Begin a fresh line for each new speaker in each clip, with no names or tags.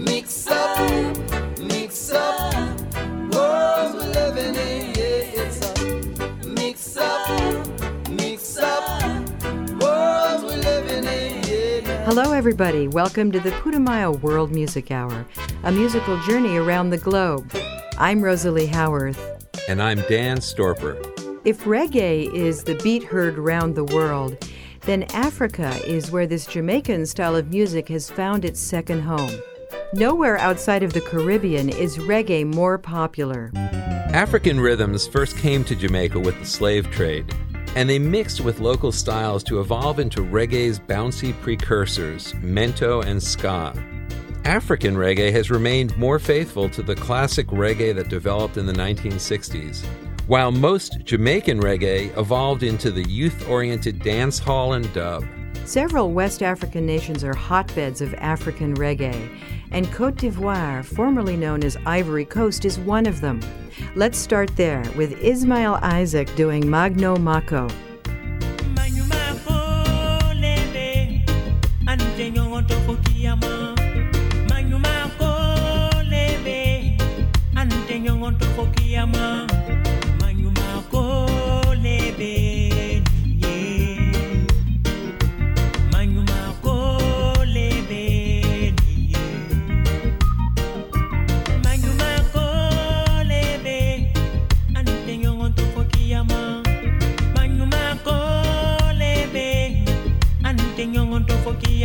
Mix up, mix up, world we're living in, yeah, it's a mix up, mix up, world we're living in, yeah.
Hello, everybody. Welcome to the Putumayo World Music Hour, a musical journey around the globe. I'm Rosalie Howarth.
And I'm Dan Storper.
If reggae is the beat heard round the world, then Africa is where this Jamaican style of music has found its second home. Nowhere outside of the Caribbean is reggae more popular.
African rhythms first came to Jamaica with the slave trade, and they mixed with local styles to evolve into reggae's bouncy precursors, mento and ska. African reggae has remained more faithful to the classic reggae that developed in the 1960s, while most Jamaican reggae evolved into the youth oriented dance hall and dub.
Several West African nations are hotbeds of African reggae, and Cote d'Ivoire, formerly known as Ivory Coast, is one of them. Let's start there with Ismael Isaac doing Magno Mako.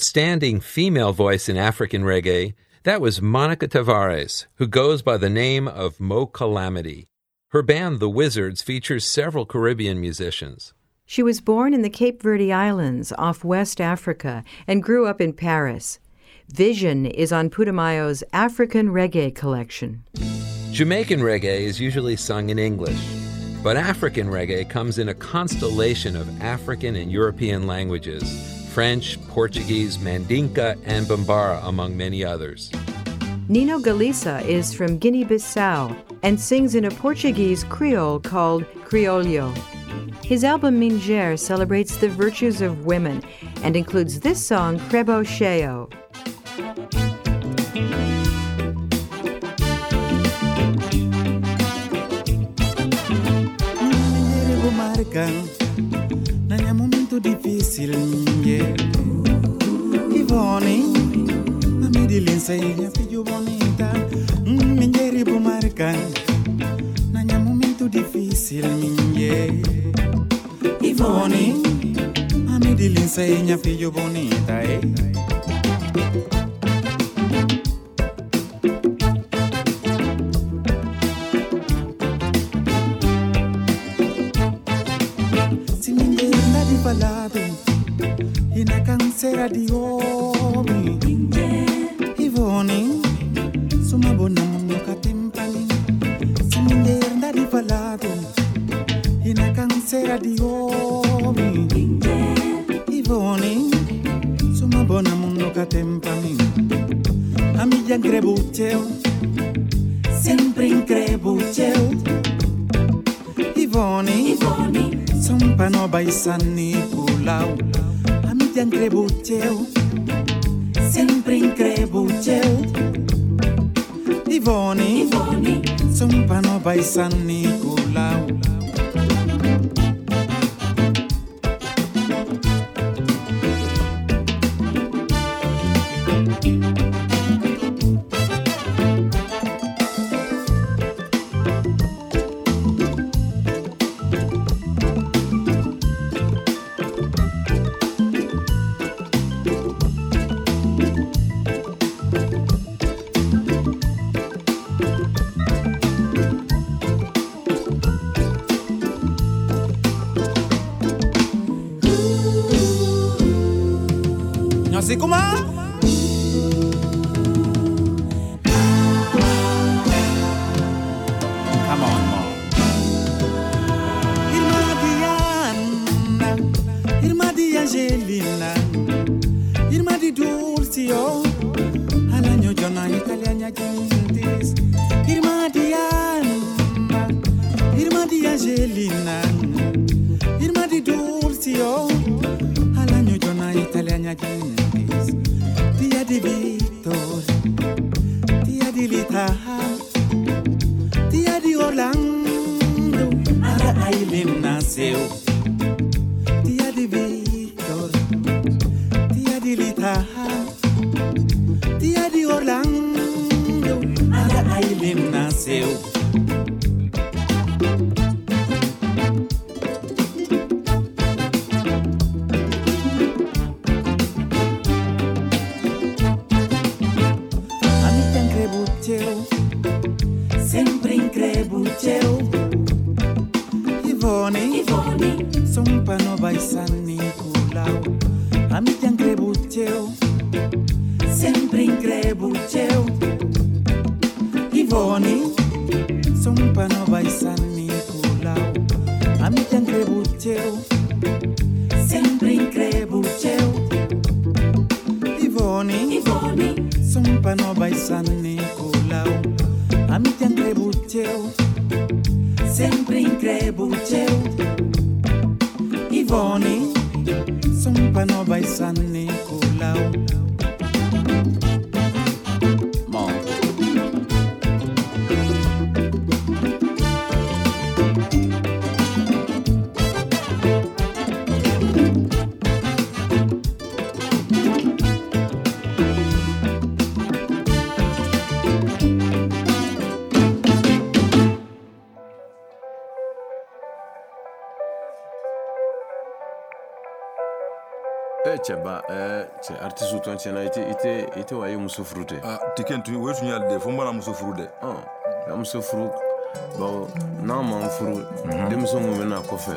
outstanding female voice in African reggae, that was Monica Tavares, who goes by the name of Mo'Kalamity. Her band, The Wizards, features several Caribbean musicians.
She was born in the Cape Verde Islands off West Africa and grew up in Paris. Vision is on Putumayo's African Reggae collection.
Jamaican reggae is usually sung in English, but African reggae comes in a constellation of African and European languages French, Portuguese, Mandinka, and Bambara, among many others.
Nino Galissa is from Guinea Bissau and sings in a Portuguese Creole called Criollo. His album Mindjer celebrates the virtues of women and includes this song, Krebo Cheo.
Difícil yeah. Ivone A dilinsa ilha filho bonita Minha bo marca Na momento difícil yeah. Ivone A dilinsa ilha filho bonita eh. Tia di Victor, tia di Lita. Tia de Orlando, ara Aileen nasceu.
E cɛ ba ɛɛ cɛ artiste tɔn tiɲɛna i tɛ tɛ tɛ wa ye muso furu
Ah, tiken tun o tun y'ale de fo n bana muso furu dɛ
ka muso furu bawo n'an m'an furu denmuso mun bɛ na kɔfɛ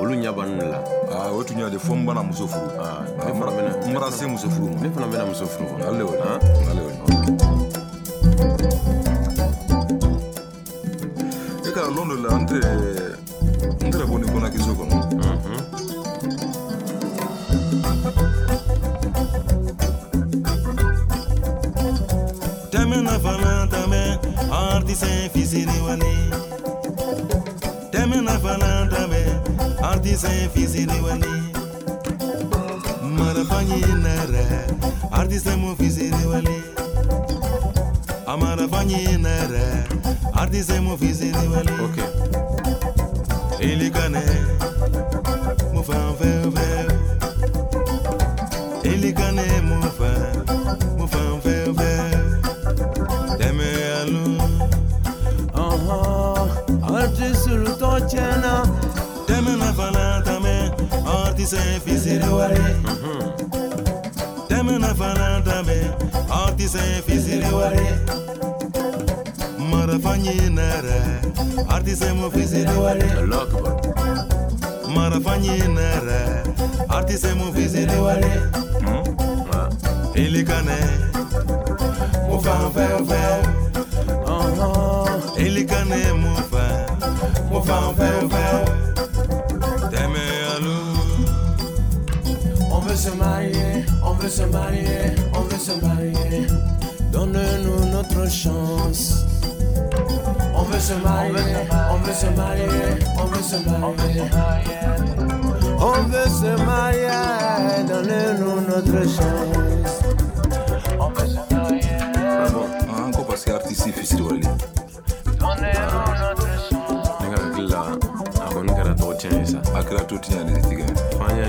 olu ɲɛ b'an ne la
Ah, o tun y'ale de fo n bana muso furu
Ah,
Ah,
ne fana bɛna
n bɔra se muso furu ma
ne fana bɛna muso furu kɔnɔ
ale o ye
Han?
ale o ye e ka lɔn dɔ la n tɛ n tɛ bɔ ni kɔnɔkiso kɔnɔ
artiste fisiri wale Tɛmɛna fana tɛmɛ artiste fisiri wale Marafanyi nɛrɛ artiste mu fisiri wale Amarafanyi nɛrɛ artiste mu fisiri wale
ok.
Elikane mu
artiste
fisiri wale Dɛmɛ na fana tɛmɛ artiste fisiri wale Marafanyi nɛrɛ artiste mu fisiri wale
Allah akbar
Marafanyi nɛrɛ artiste mu fisiri wale
Ah,
Elikane mu fan fɛn
veut se marier, on veut se marier. Donne-nous notre chance. On veut se marier, on veut se marier, on veut se marier. On veut se marier, donne-nous notre chance. On veut se marier,
ah bon
an ko parce que artiste fisiri wale
donnez-nous notre chance.
ne ka hakili la a kɔni kɛra tɔgɔ tiɲɛ ye sa
a kɛra to tiɲɛ ale de tigɛ
f'an y'a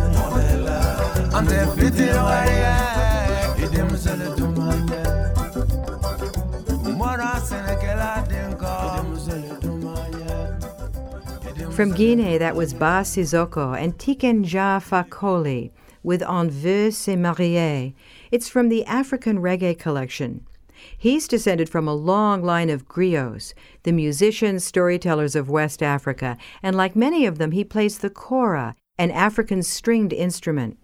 From Guinea, that was Ba Cissoko and Tiken Jah Fakoly with On veut se marier. It's from the African Reggae Collection. He's descended from a long line of griots, the musicians, storytellers of West Africa, and like many of them, he plays the kora, an African stringed instrument.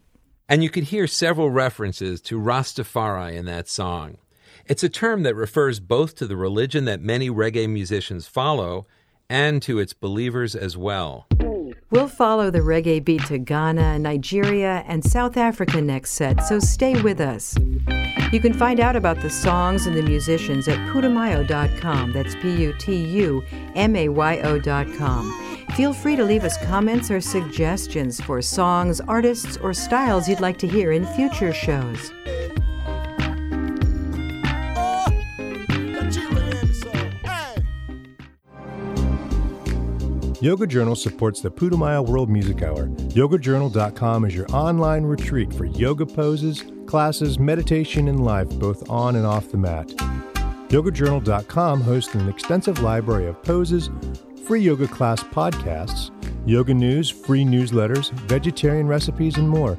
And you could hear several references to Rastafari in that song. It's a term that refers both to the religion that many reggae musicians follow and to its believers as well.
We'll follow the reggae beat to Ghana, Nigeria, and South Africa next set, so stay with us. You can find out about the songs and the musicians at putumayo.com. That's P U T U M A Y O.com. Feel free to leave us comments or suggestions for songs, artists, or styles you'd like to hear in future shows.
Yoga Journal supports the Putumayo World Music Hour. YogaJournal.com is your online retreat for yoga poses, classes, meditation, and life, both on and off the mat. YogaJournal.com hosts an extensive library of poses, free yoga class podcasts, yoga news, free newsletters, vegetarian recipes, and more.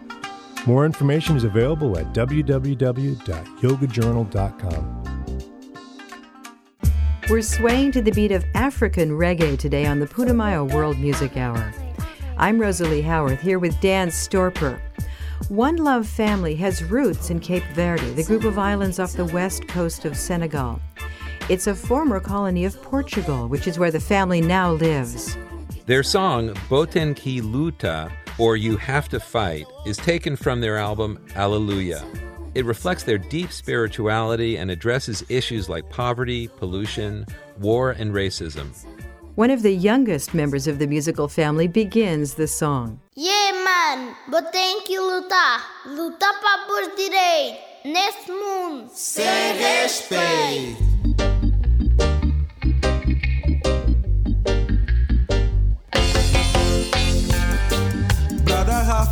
More information is available at www.yogajournal.com.
We're swaying to the beat of African reggae today on the Putumayo World Music Hour. I'm Rosalie Howarth here with Dan Storper. One Love Family has roots in Cape Verde, the group of islands off the west coast of Senegal. It's a former colony of Portugal, which is where the family now lives.
Their song, Bo Ten Qu'Luta, or You Have to Fight, is taken from their album Allelujah. It reflects their deep spirituality and addresses issues like poverty, pollution, war, and racism.
One of the youngest members of the musical family begins the song.
Yeah, man, but thank you lutar. Lutar para por direito. Nesse mundo.
Sem respeito.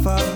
Brother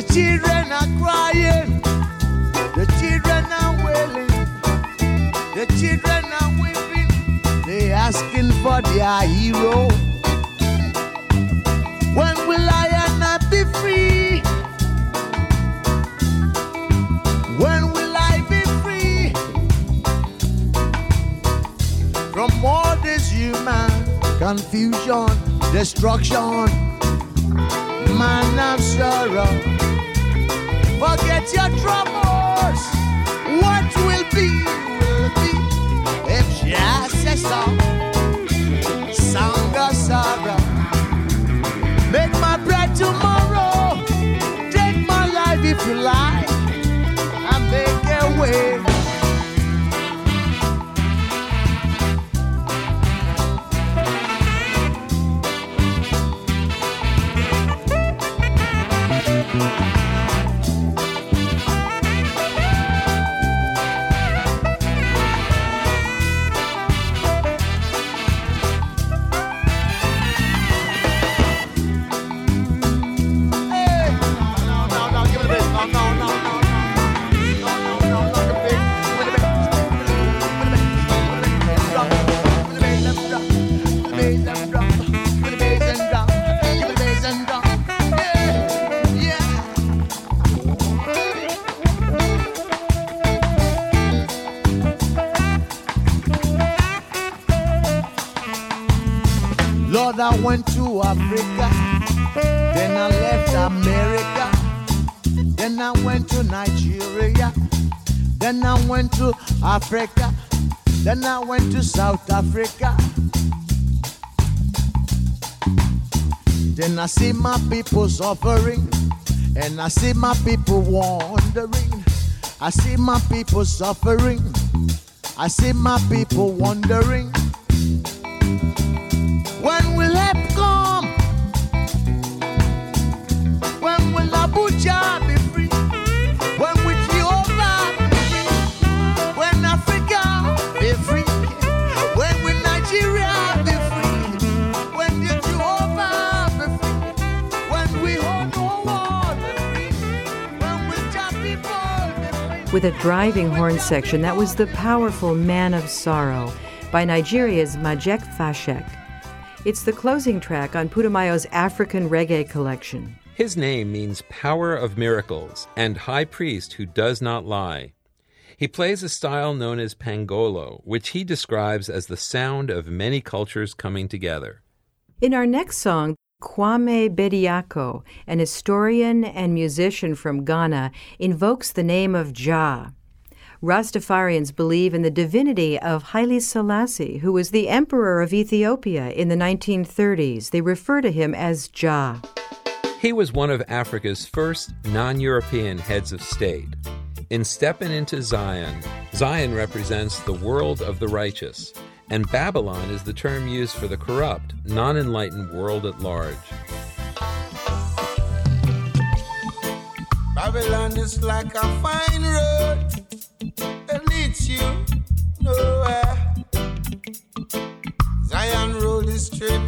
The children are crying. The children are wailing. The children are weeping. They asking for their hero. When will I and I be free? When will I be free from all this human confusion, destruction, man of sorrow? Forget your troubles. What will be, will be. It's just a song, song of sorrow. Make my bread tomorrow. Take my life if you like. I make a way. Then I went to Africa. Then I went to South Africa. Then I see my people suffering. And I see my people wandering. I see my people suffering. I see my people wandering.
With a driving horn section that was the powerful Man of Sorrow by Nigeria's Majek Fashek. It's the closing track on Putumayo's African reggae collection.
His name means power of miracles and high priest who does not lie. He plays a style known as kpangolo, which he describes as the sound of many cultures coming together.
In our next song, Kwame Bediako, an historian and musician from Ghana, invokes the name of Jah. Rastafarians believe in the divinity of Haile Selassie, who was the emperor of Ethiopia in the 1930s. They refer to him as Jah.
He was one of Africa's first non European heads of state. In stepping into Zion, Zion represents the world of the righteous, and Babylon is the term used for the corrupt, non enlightened world at large.
Babylon is like a fine road that leads you nowhere. Zion road is straight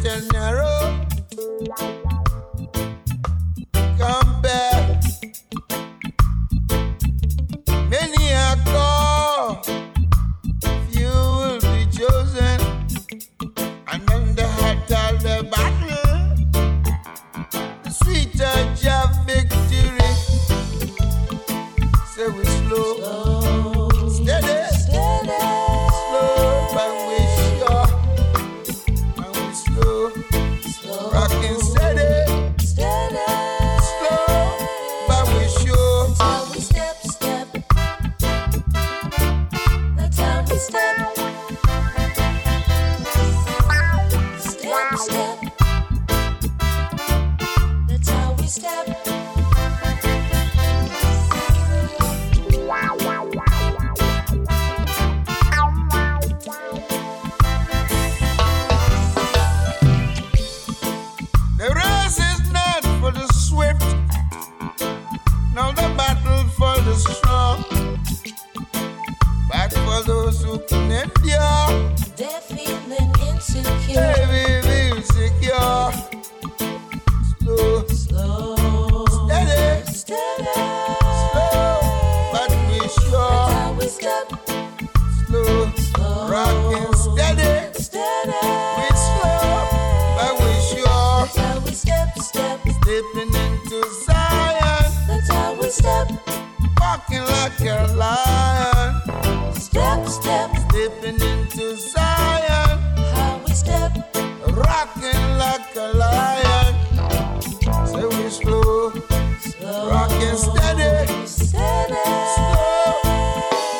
Steady, Steady. slow,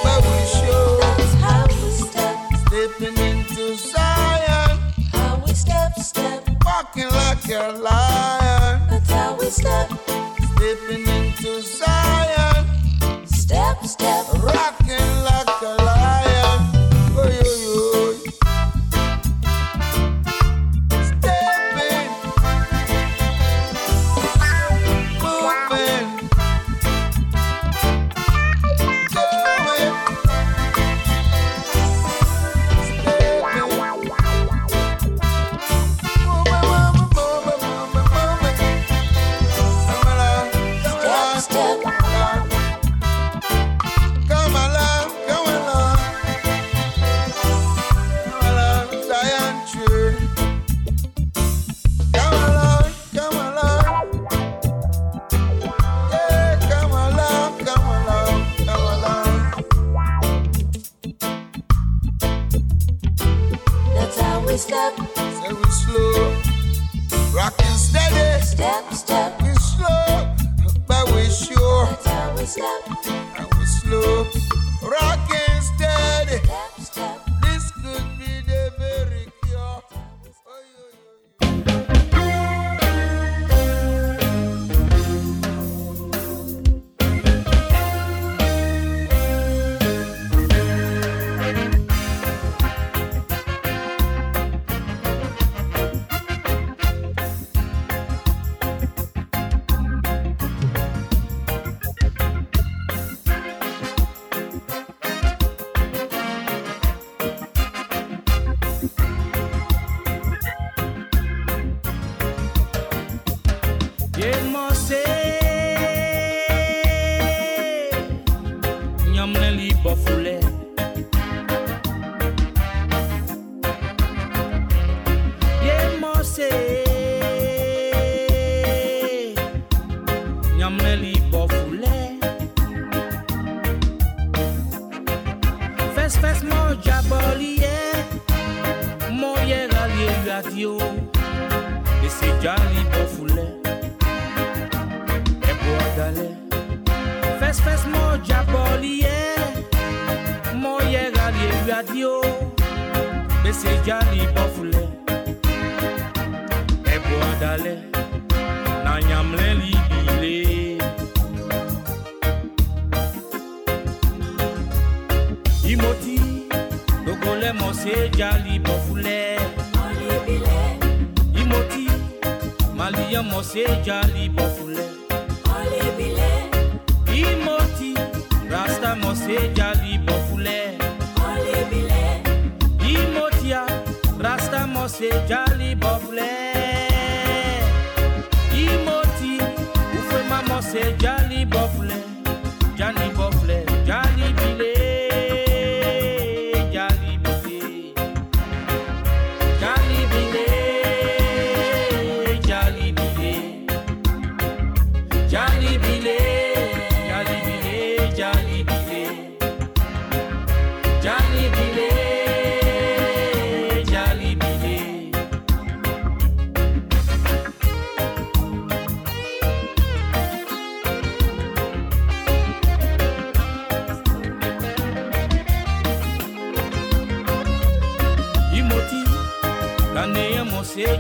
but we sure.
That's how we step.
Stepping into Zion,
How we step, step.
walking like a lion.
That's how we step.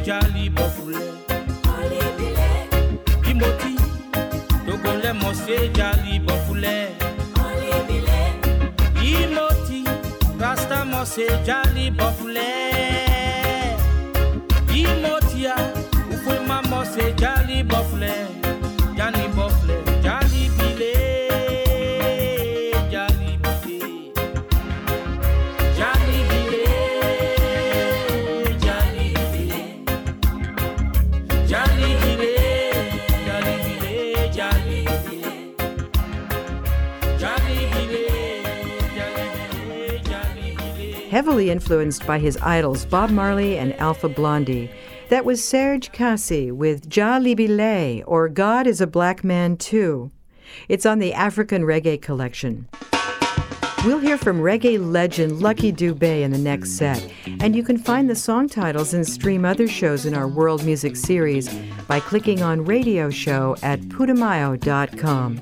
jali bɔfulɛ. ɔlibile. bimoti togolɛ mɔse jali bɔfulɛ. ɔlibile. bimoti rasta mɔse jali.
Influenced by his idols Bob Marley and Alpha Blondy, that was Serges Kassy with Jah Libile, or God is a Black Man Too. It's on the African Reggae Collection. We'll hear from reggae legend Lucky Dube in the next set, and you can find the song titles and stream other shows in our world music series by clicking on Radio Show at putumayo.com.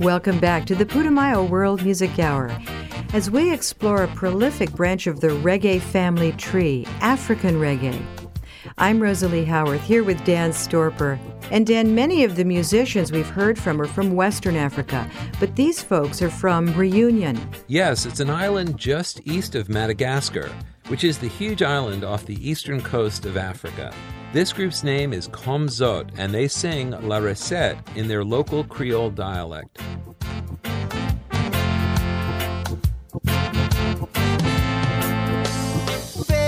Welcome back to the Putumayo World Music Hour as we explore a prolific branch of the reggae family tree, African reggae. I'm Rosalie Howarth here with Dan Storper. And Dan, many of the musicians we've heard from are from Western Africa, but these folks are from Reunion.
Yes, it's an island just east of Madagascar, which is the huge island off the eastern coast of Africa. This group's name is Kom Zot, and they sing La Recette in their local Creole dialect.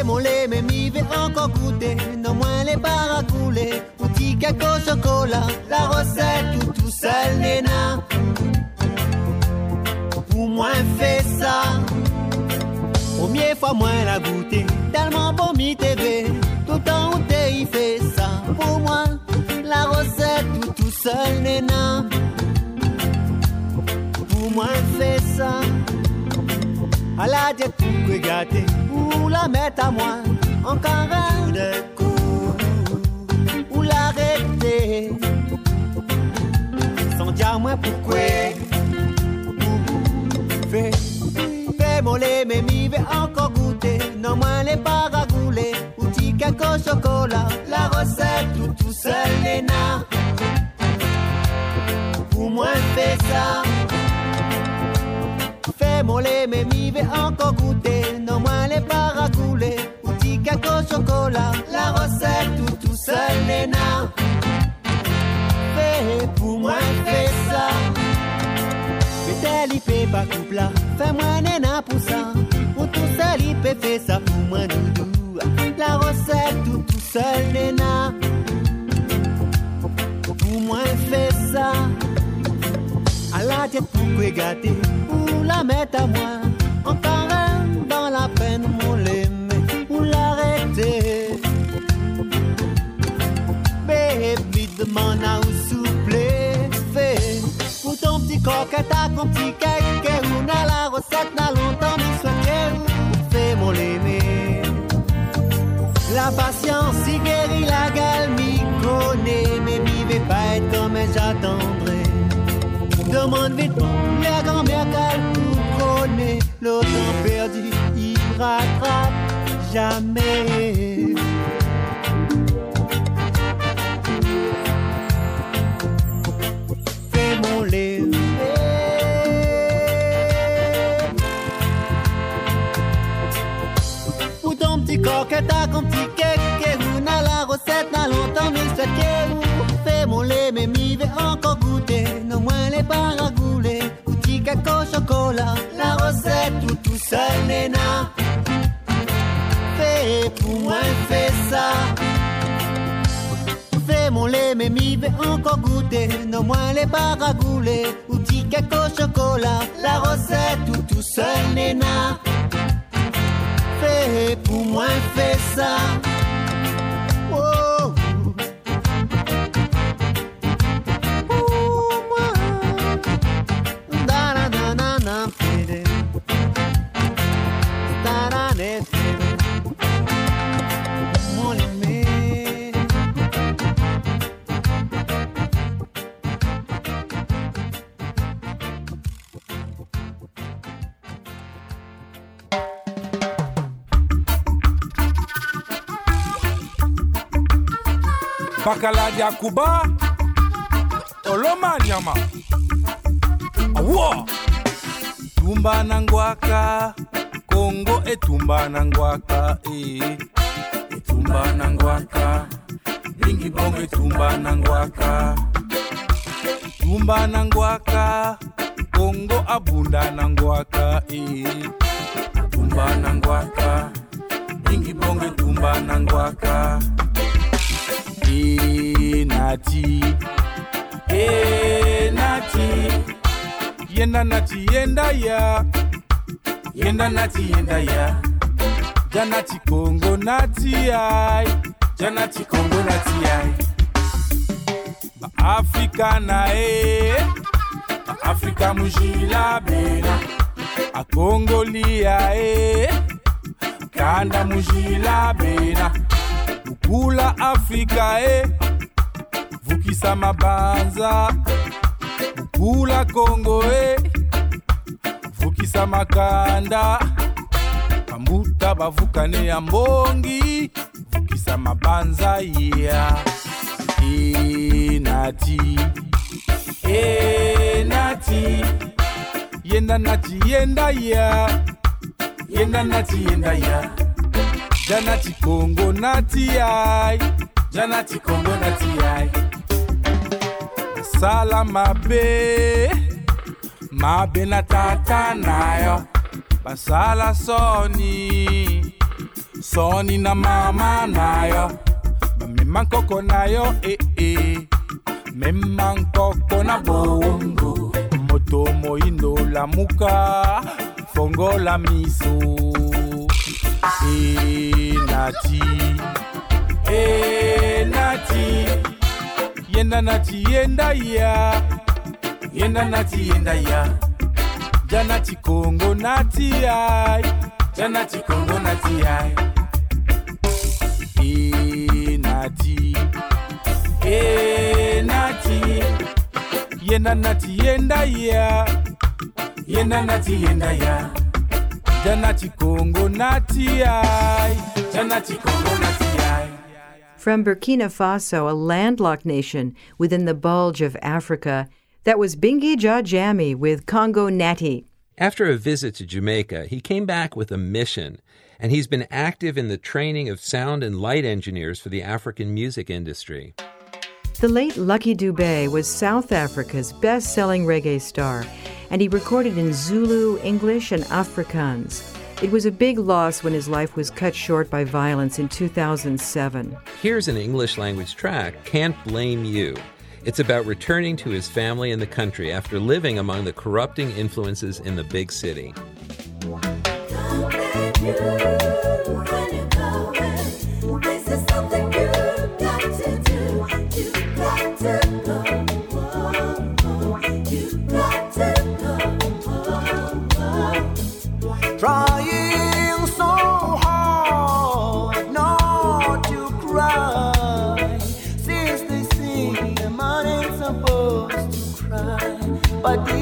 Moins. Pour moi, fais Première fois, moins la goûter. Tellement bon, mi TV. Tout temps où t'es, fait ça. Pour moi, la recette tout tout seul, Néna. Pour moi, fais ça. À la diète pour gâter ou la mettre à moi encore un de coup ou l'arrêter sans dire moi pourquoi fais fais mon lait mais m'y vais encore goûter non moins les paragoulés ou au chocolat la recette tout tout seul les nains pour moi fais ça Fais mon lait, mais m'y vais encore goûter. Non, moins les paracoulés. Petit cake au chocolat. La recette tout, tout seul, les nains. Fais pour moi, fais ça. Fais-moi nena ça pour moi, doudou. La recette, tout, tout seul, nena. Pour moi, fais ça. À la tête pour que gâter. Pour la mettre à moi. Encore un dans la peine, mon l'aimer. Pour l'arrêter. Baby, demande à où souple. Fais pour ton petit coquette à ton petit cake. On a la yo man vit Le gran merkal pou kone Le tan perdi y rattrape Jamais. Fais mon lèvre Pour ton petit corps que t'as comme petit cake Que vous n'a la recette n'a longtemps mille sept que La recette tout tout seul, nena. Fais pour moi, fais ça. Fais mon lait, mais encore goûter. Non moins les paragoulés, petit caco chocolat. La recette tout tout seul, nena. Fais pour moi, fais ça.
Kalaja Kuba Oloma Nyama. Awo Tumba Nangwaka Kongo Etumba Nangwaka eh. Etumba Nangwaka Lingi Bongo Etumba Nangwaka Tumba Nangwaka Kongo Abunda Nangwaka eh. Tumba Nangwaka Lingi Bongo Etumba Nangwaka ngwaka e nati. E nati. Yenda nati yenda ya. Yenda nati yenda ya. Janati kongo nati ai. Janati kongo nati ai. Baafrika na e. Baafrika mujila bena. Akongolia e. Kanda mujila bena kula afrika e vukisa mabanza. Kula kongo e vukisa makanda. Pambuta bavukane ya mbongi. Vukisa mabanza ya enati. Enati. Yenda nati yenda ya yenda nati yenda ya janati kongo nati ai. Janati kongo nati ai. Sala mabe. Mabe na tata nayo basala soni. Soni na mama nayo bamema nkoko nayo ee eh, eh. mema nkoko na bongo moto moyindo lamuka fongola miso enati. Enati. Yenda nati yenda ya. Yenda nati yenda ya. Janati kongo nati ai. Janati kongo nati ai. Enati. Enati. Yenda nati yenda ya. Yenda nati yenda ya janati kongo nati ai janati kongo
From Burkina Faso, a landlocked nation within the bulge of Africa, that was Bingui Jaa Jammy with Congo Natty.
After a visit to Jamaica, he came back with a mission, and he's been active in the training of sound and light engineers for the African music industry.
The late Lucky Dube was South Africa's best selling reggae star, and he recorded in Zulu, English, and Afrikaans. It was a big loss when his life was cut short by violence in 2007.
Here's an English language track, Can't Blame You. It's about returning to his family and the country after living among the corrupting influences in the big city.
body.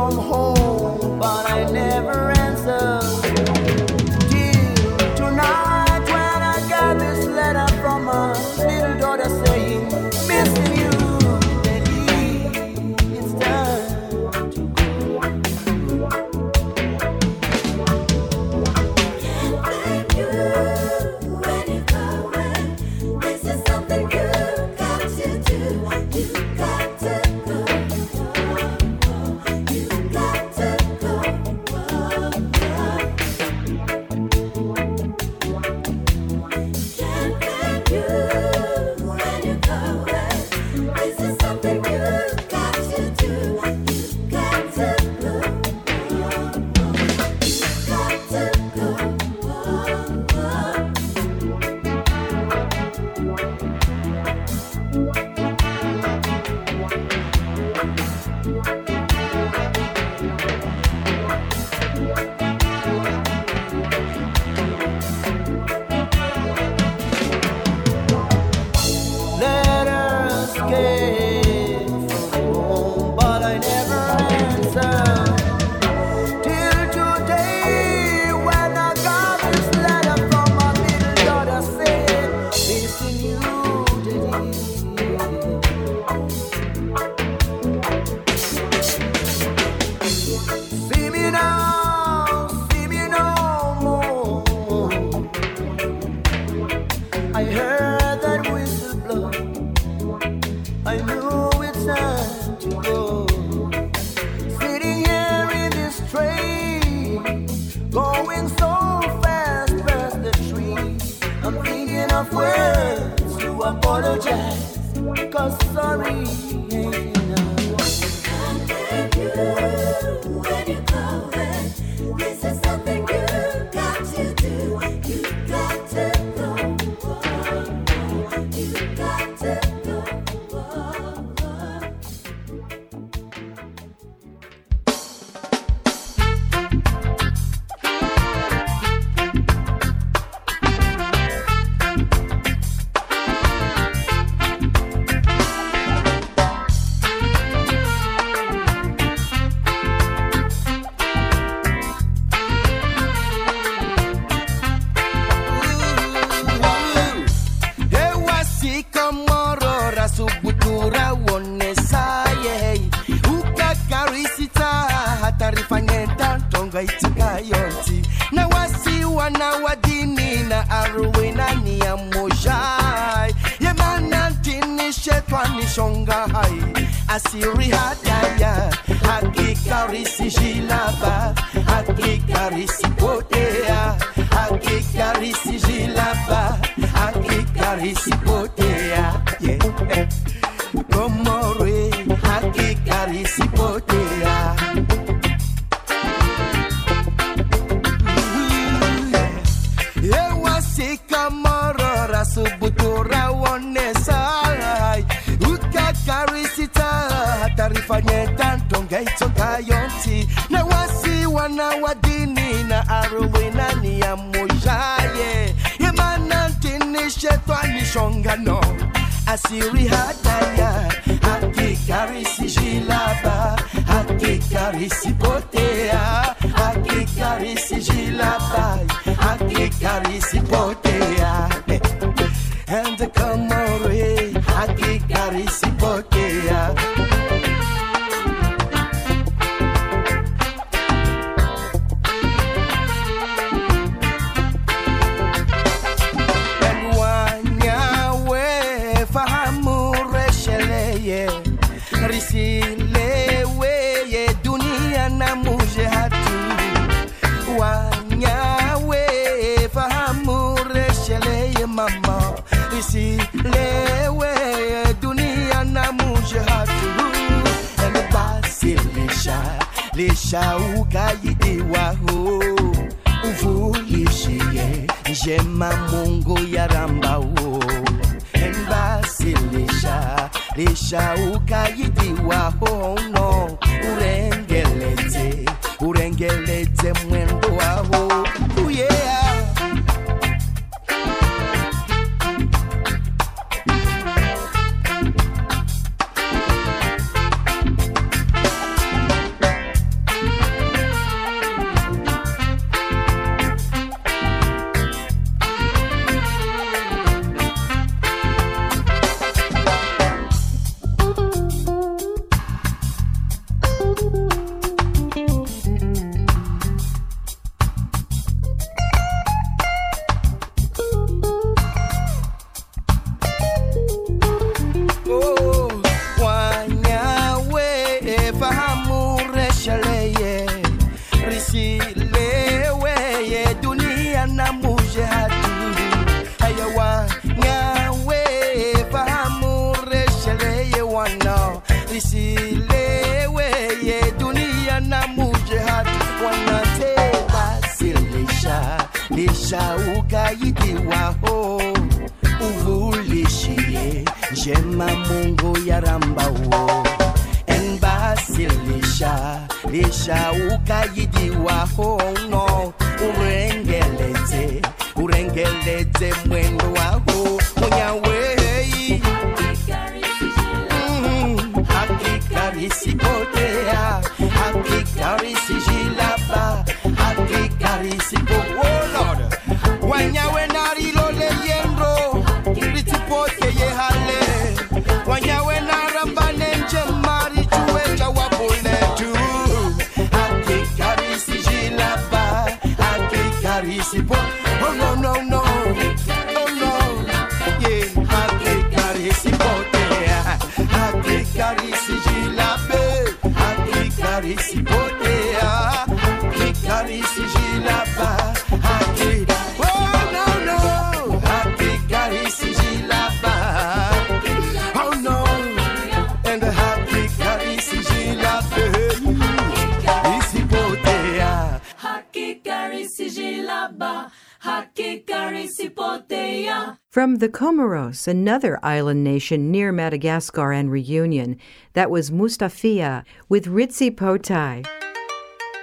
from home, but I never answer. enough words to apologize. Cause sorry.
Esse lisha na muje hatu haya wanyawe fahamu reshaleye wana risileweye dunia na muje hatu. Wanate basi lisha lisha ukayidiwaho uvulishie njema mungu ya rambao embasi lisha lisha ukayidiwaho
the Comoros, another island nation near Madagascar and Reunion, that was Moustafia with Ritsypoteye.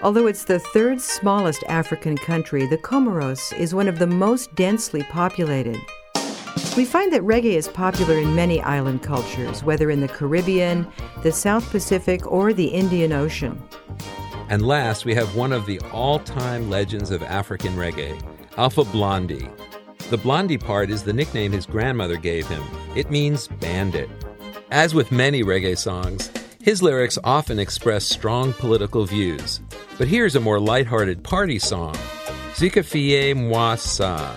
Although it's the third smallest African country, the Comoros is one of the most densely populated. We find that reggae is popular in many island cultures, whether in the Caribbean, the South Pacific, or the Indian Ocean.
And last, we have one of the all time legends of African reggae, Alpha Blondy. The Blondy part is the nickname his grandmother gave him.
It means bandit. As with many reggae songs, his lyrics often express strong political views. But here's a more lighthearted party song, Zika Zikafie Moi Sa.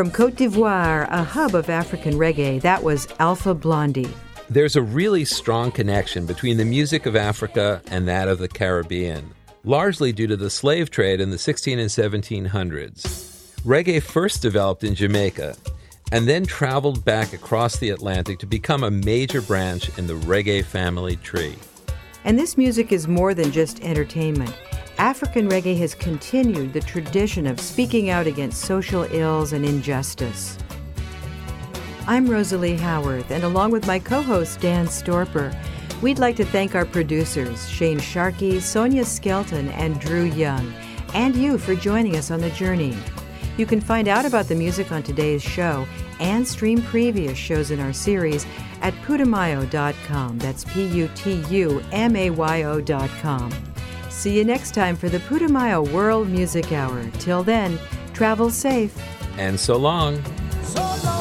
From Cote d'Ivoire, a hub of African reggae, that was Alpha Blondy.
There's a really strong connection between the music of Africa and that of the Caribbean, largely due to the slave trade in the 16 and 1700s. Reggae first developed in Jamaica and then traveled back across the Atlantic to become a major branch in the reggae family tree.
And this music is more than just entertainment. African reggae has continued the tradition of speaking out against social ills and injustice. I'm Rosalie Howarth, and along with my co host Dan Storper, we'd like to thank our producers, Shane Sharkey, Sonia Skelton, and Drew Young, and you for joining us on the journey. You can find out about the music on today's show and stream previous shows in our series at putumayo.com. That's P U T U M A Y O.com. See you next time for the Putumayo World Music Hour. Till then, travel safe.
And so long. So long.